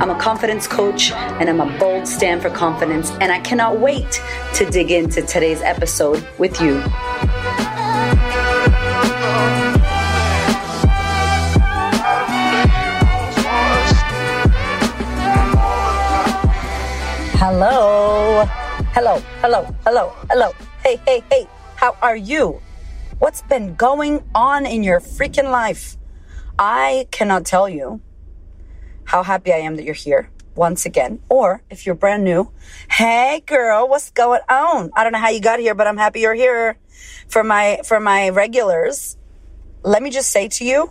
I'm a confidence coach and I'm a bold stand for confidence. And I cannot wait to dig into today's episode with you. Hello. Hello. Hello. Hello. Hello. Hey, hey, hey. How are you? What's been going on in your freaking life? I cannot tell you how happy I am that you're here once again. Or if you're brand new, hey girl, what's going on? I don't know how you got here, but I'm happy you're here. For my for my regulars, let me just say to you,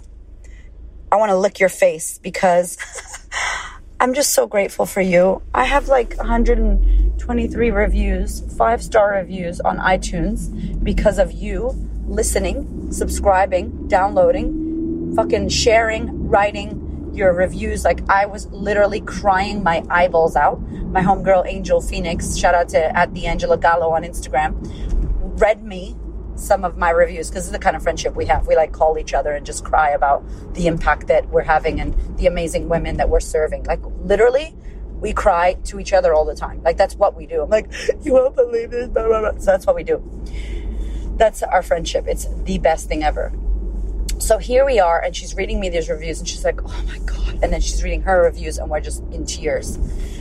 I want to lick your face because I'm just so grateful for you. I have like 123 reviews, five star reviews on iTunes because of you listening, subscribing, downloading, fucking sharing, writing, your reviews. Like I was literally crying my eyeballs out. My homegirl Angel Phoenix, shout out to at the Angela Gallo on Instagram, read me some of my reviews because it's the kind of friendship we have. We like call each other and just cry about the impact that we're having and the amazing women that we're serving. Like literally, we cry to each other all the time. Like that's what we do. I'm like, you won't believe this. So that's what we do. That's our friendship. It's the best thing ever so here we are, and she's reading me these reviews, and she's like, oh my God. And then she's reading her reviews, and we're just in tears.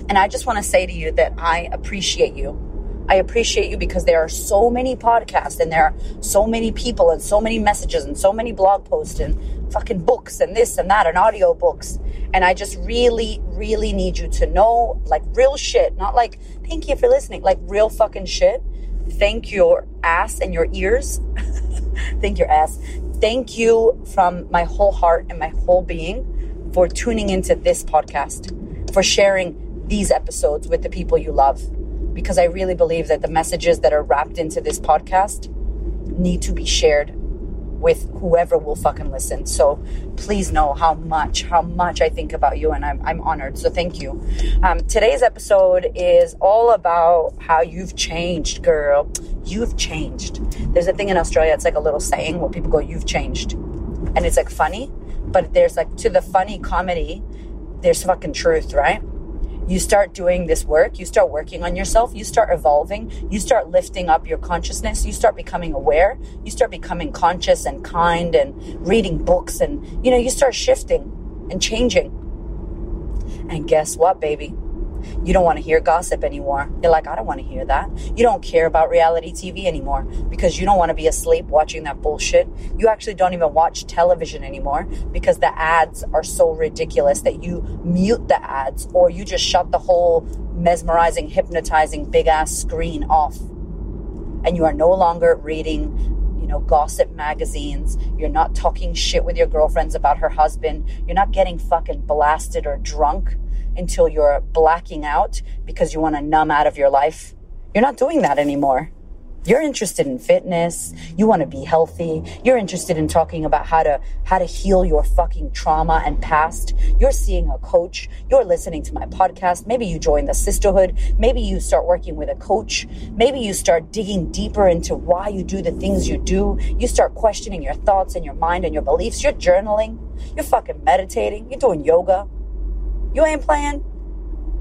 And I just want to say to you that I appreciate you. I appreciate you because there are so many podcasts and there are so many people and so many messages and so many blog posts and fucking books and this and that and audio books. And I just really, really need you to know like real shit, not like, thank you for listening, like real fucking shit. Thank your ass and your ears. thank your ass thank you from my whole heart and my whole being for tuning into this podcast, for sharing these episodes with the people you love. Because I really believe that the messages that are wrapped into this podcast need to be shared with whoever will fucking listen. So please know how much, how much I think about you, and I'm, I'm honored. So thank you. Um, today's episode is all about how you've changed, girl. You've changed. There's a thing in Australia, it's like a little saying where people go, You've changed. And it's like funny, but there's like to the funny comedy, there's fucking truth, right? you start doing this work, you start working on yourself, you start evolving, you start lifting up your consciousness, you start becoming aware, you start becoming conscious and kind and reading books and you know, you start shifting and changing. And guess what, baby? You don't want to hear gossip anymore. You're like, I don't want to hear that. You don't care about reality TV anymore because you don't want to be asleep watching that bullshit. You actually don't even watch television anymore because the ads are so ridiculous that you mute the ads or you just shut the whole mesmerizing, hypnotizing big ass screen off. And you are no longer reading you know, gossip magazines. You're not talking shit with your girlfriends about her husband. You're not getting fucking blasted or drunk until you're blacking out because you want to numb out of your life. You're not doing that anymore. You're interested in fitness. You want to be healthy. You're interested in talking about how to how to heal your fucking trauma and past. You're seeing a coach. You're listening to my podcast. Maybe you join the sisterhood. Maybe you start working with a coach. Maybe you start digging deeper into why you do the things you do. You start questioning your thoughts and your mind and your beliefs. You're journaling. You're fucking meditating. You're doing yoga. You ain't playing.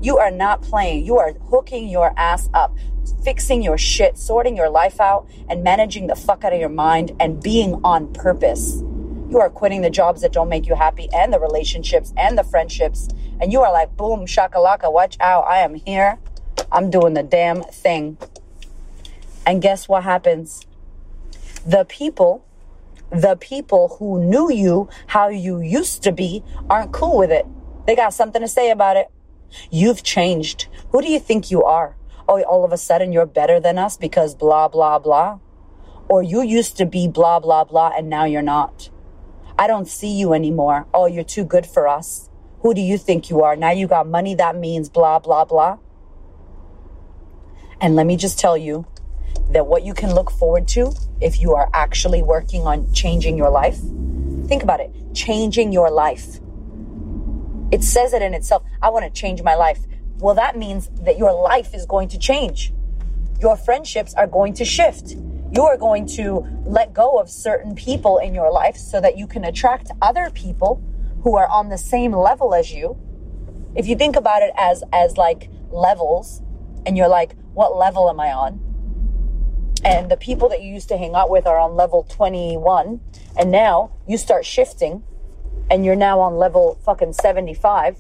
You are not playing. You are hooking your ass up, fixing your shit, sorting your life out, and managing the fuck out of your mind and being on purpose. You are quitting the jobs that don't make you happy and the relationships and the friendships. And you are like, boom, shakalaka, watch out. I am here. I'm doing the damn thing. And guess what happens? The people, the people who knew you how you used to be aren't cool with it. They got something to say about it. You've changed. Who do you think you are? Oh, all of a sudden you're better than us because blah, blah, blah. Or you used to be blah, blah, blah, and now you're not. I don't see you anymore. Oh, you're too good for us. Who do you think you are? Now you got money. That means blah, blah, blah. And let me just tell you, that what you can look forward to if you are actually working on changing your life? Think about it changing your life. It says it in itself. I want to change my life. Well, that means that your life is going to change. Your friendships are going to shift. You are going to let go of certain people in your life so that you can attract other people who are on the same level as you. If you think about it as as like levels and you're like, what level am I on? And the people that you used to hang out with are on level 21 and now you start shifting and you're now on level fucking 75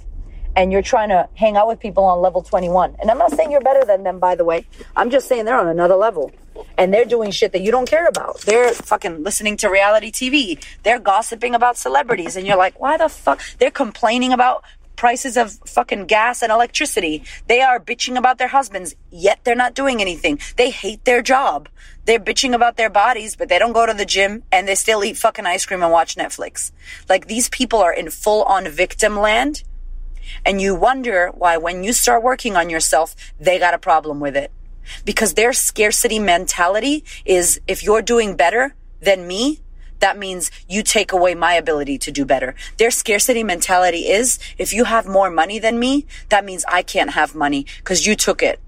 and you're trying to hang out with people on level 21. And I'm not saying you're better than them, by the way. I'm just saying they're on another level and they're doing shit that you don't care about. They're fucking listening to reality TV. They're gossiping about celebrities. And you're like, why the fuck? They're complaining about prices of fucking gas and electricity. They are bitching about their husbands, yet they're not doing anything. They hate their job. They're bitching about their bodies, but they don't go to the gym and they still eat fucking ice cream and watch Netflix. Like these people are in full on victim land. And you wonder why when you start working on yourself, they got a problem with it. Because their scarcity mentality is if you're doing better than me, that means you take away my ability to do better. Their scarcity mentality is if you have more money than me, that means I can't have money because you took it.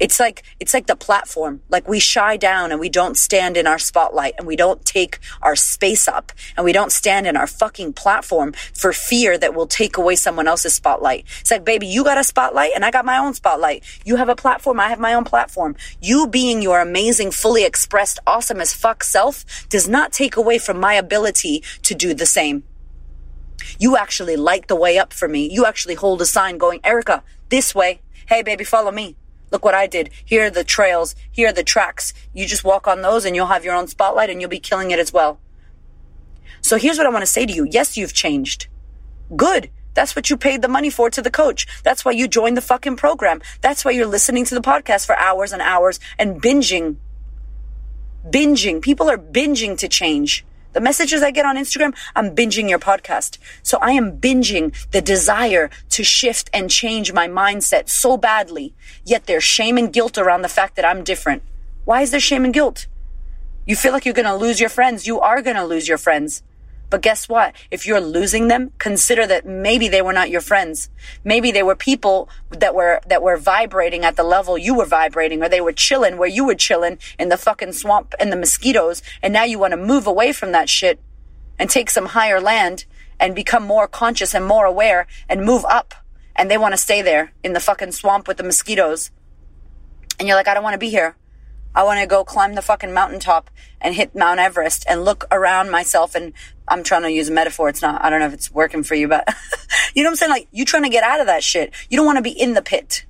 It's like it's like the platform. Like we shy down and we don't stand in our spotlight and we don't take our space up and we don't stand in our fucking platform for fear that we'll take away someone else's spotlight. It's like, baby, you got a spotlight and I got my own spotlight. You have a platform, I have my own platform. You being your amazing, fully expressed, awesome as fuck self does not take away from my ability to do the same. You actually light the way up for me. You actually hold a sign going, Erica, this way. Hey, baby, follow me. Look what I did. Here are the trails. Here are the tracks. You just walk on those and you'll have your own spotlight and you'll be killing it as well. So here's what I want to say to you. Yes, you've changed. Good. That's what you paid the money for to the coach. That's why you joined the fucking program. That's why you're listening to the podcast for hours and hours and binging. Binging. People are binging to change. The messages I get on Instagram, I'm binging your podcast. So I am binging the desire to shift and change my mindset so badly. Yet there's shame and guilt around the fact that I'm different. Why is there shame and guilt? You feel like you're going to lose your friends. You are going to lose your friends. But guess what? If you're losing them, consider that maybe they were not your friends. Maybe they were people that were, that were vibrating at the level you were vibrating or they were chilling where you were chilling in the fucking swamp and the mosquitoes. And now you want to move away from that shit and take some higher land and become more conscious and more aware and move up. And they want to stay there in the fucking swamp with the mosquitoes. And you're like, I don't want to be here. I want to go climb the fucking mountaintop and hit Mount Everest and look around myself and I'm trying to use a metaphor. It's not, I don't know if it's working for you, but you know what I'm saying? Like, you trying to get out of that shit. You don't want to be in the pit.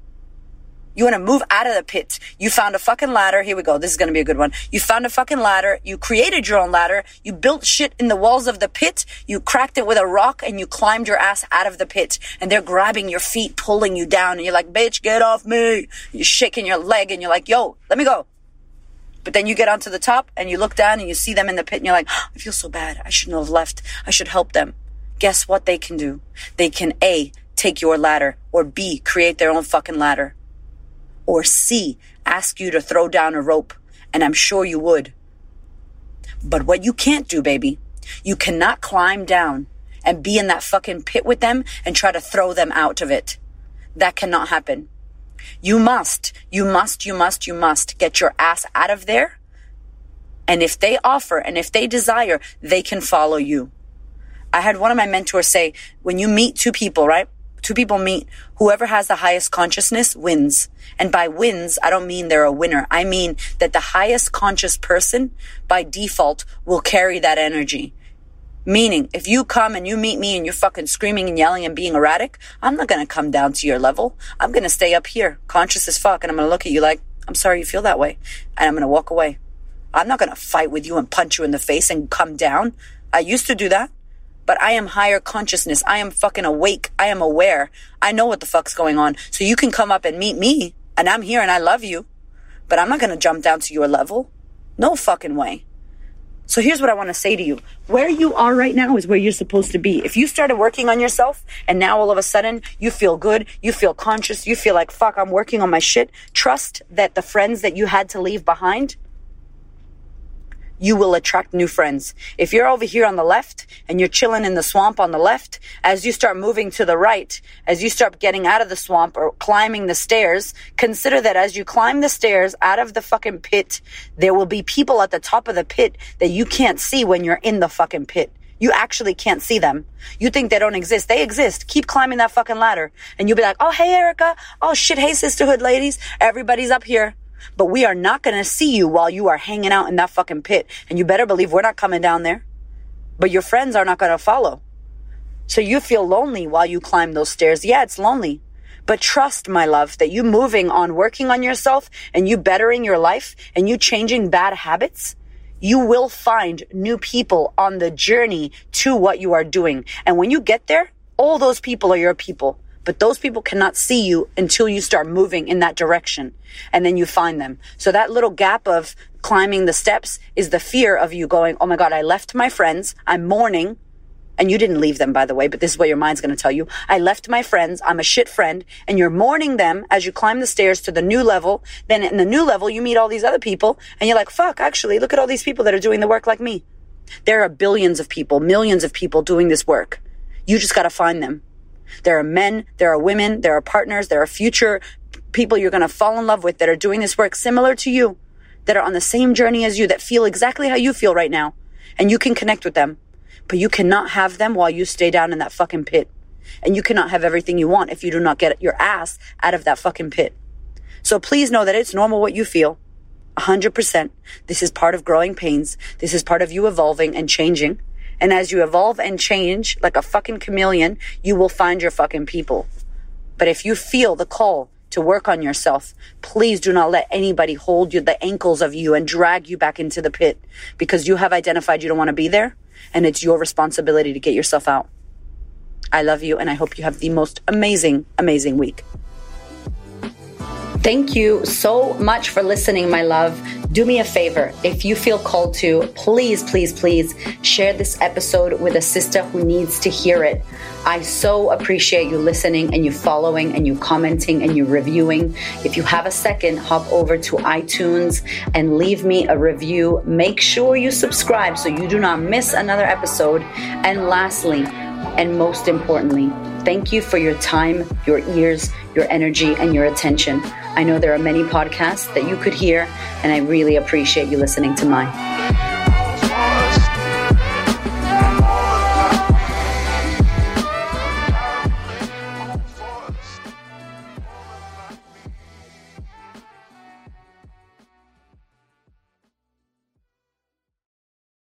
You want to move out of the pit. You found a fucking ladder. Here we go. This is going to be a good one. You found a fucking ladder. You created your own ladder. You built shit in the walls of the pit. You cracked it with a rock and you climbed your ass out of the pit. And they're grabbing your feet, pulling you down. And you're like, bitch, get off me. You're shaking your leg and you're like, yo, let me go. But then you get onto the top and you look down and you see them in the pit and you're like, I feel so bad. I shouldn't have left. I should help them. Guess what they can do? They can A, take your ladder, or B, create their own fucking ladder, or C, ask you to throw down a rope. And I'm sure you would. But what you can't do, baby, you cannot climb down and be in that fucking pit with them and try to throw them out of it. That cannot happen. You must, you must, you must, you must get your ass out of there. And if they offer and if they desire, they can follow you. I had one of my mentors say, when you meet two people, right? Two people meet, whoever has the highest consciousness wins. And by wins, I don't mean they're a winner. I mean that the highest conscious person by default will carry that energy. Meaning, if you come and you meet me and you're fucking screaming and yelling and being erratic, I'm not gonna come down to your level. I'm gonna stay up here, conscious as fuck, and I'm gonna look at you like, I'm sorry you feel that way. And I'm gonna walk away. I'm not gonna fight with you and punch you in the face and come down. I used to do that, but I am higher consciousness. I am fucking awake. I am aware. I know what the fuck's going on. So you can come up and meet me, and I'm here and I love you, but I'm not gonna jump down to your level. No fucking way. So here's what I want to say to you. Where you are right now is where you're supposed to be. If you started working on yourself and now all of a sudden you feel good, you feel conscious, you feel like, fuck, I'm working on my shit, trust that the friends that you had to leave behind you will attract new friends. If you're over here on the left and you're chilling in the swamp on the left, as you start moving to the right, as you start getting out of the swamp or climbing the stairs, consider that as you climb the stairs out of the fucking pit, there will be people at the top of the pit that you can't see when you're in the fucking pit. You actually can't see them. You think they don't exist. They exist. Keep climbing that fucking ladder. And you'll be like, oh, hey, Erica. Oh, shit. Hey, sisterhood ladies. Everybody's up here but we are not going to see you while you are hanging out in that fucking pit. And you better believe we're not coming down there. But your friends are not going to follow. So you feel lonely while you climb those stairs. Yeah, it's lonely. But trust, my love, that you moving on, working on yourself and you bettering your life and you changing bad habits, you will find new people on the journey to what you are doing. And when you get there, all those people are your people. But those people cannot see you until you start moving in that direction and then you find them. So that little gap of climbing the steps is the fear of you going, Oh my God, I left my friends. I'm mourning. And you didn't leave them, by the way, but this is what your mind's going to tell you. I left my friends. I'm a shit friend. And you're mourning them as you climb the stairs to the new level. Then in the new level, you meet all these other people and you're like, fuck, actually, look at all these people that are doing the work like me. There are billions of people, millions of people doing this work. You just got to find them. There are men, there are women, there are partners, there are future people you're going to fall in love with that are doing this work similar to you, that are on the same journey as you, that feel exactly how you feel right now. And you can connect with them. But you cannot have them while you stay down in that fucking pit. And you cannot have everything you want if you do not get your ass out of that fucking pit. So please know that it's normal what you feel. 100%. This is part of growing pains. This is part of you evolving and changing. And as you evolve and change like a fucking chameleon, you will find your fucking people. But if you feel the call to work on yourself, please do not let anybody hold you the ankles of you and drag you back into the pit because you have identified you don't want to be there and it's your responsibility to get yourself out. I love you and I hope you have the most amazing, amazing week. Thank you so much for listening, my love. Do me a favor. If you feel called to, please, please, please share this episode with a sister who needs to hear it. I so appreciate you listening and you following and you commenting and you reviewing. If you have a second, hop over to iTunes and leave me a review. Make sure you subscribe so you do not miss another episode. And lastly, and most importantly, thank you for your time, your ears, your energy, and your attention. I know there are many podcasts that you could hear, and I really appreciate you listening to mine.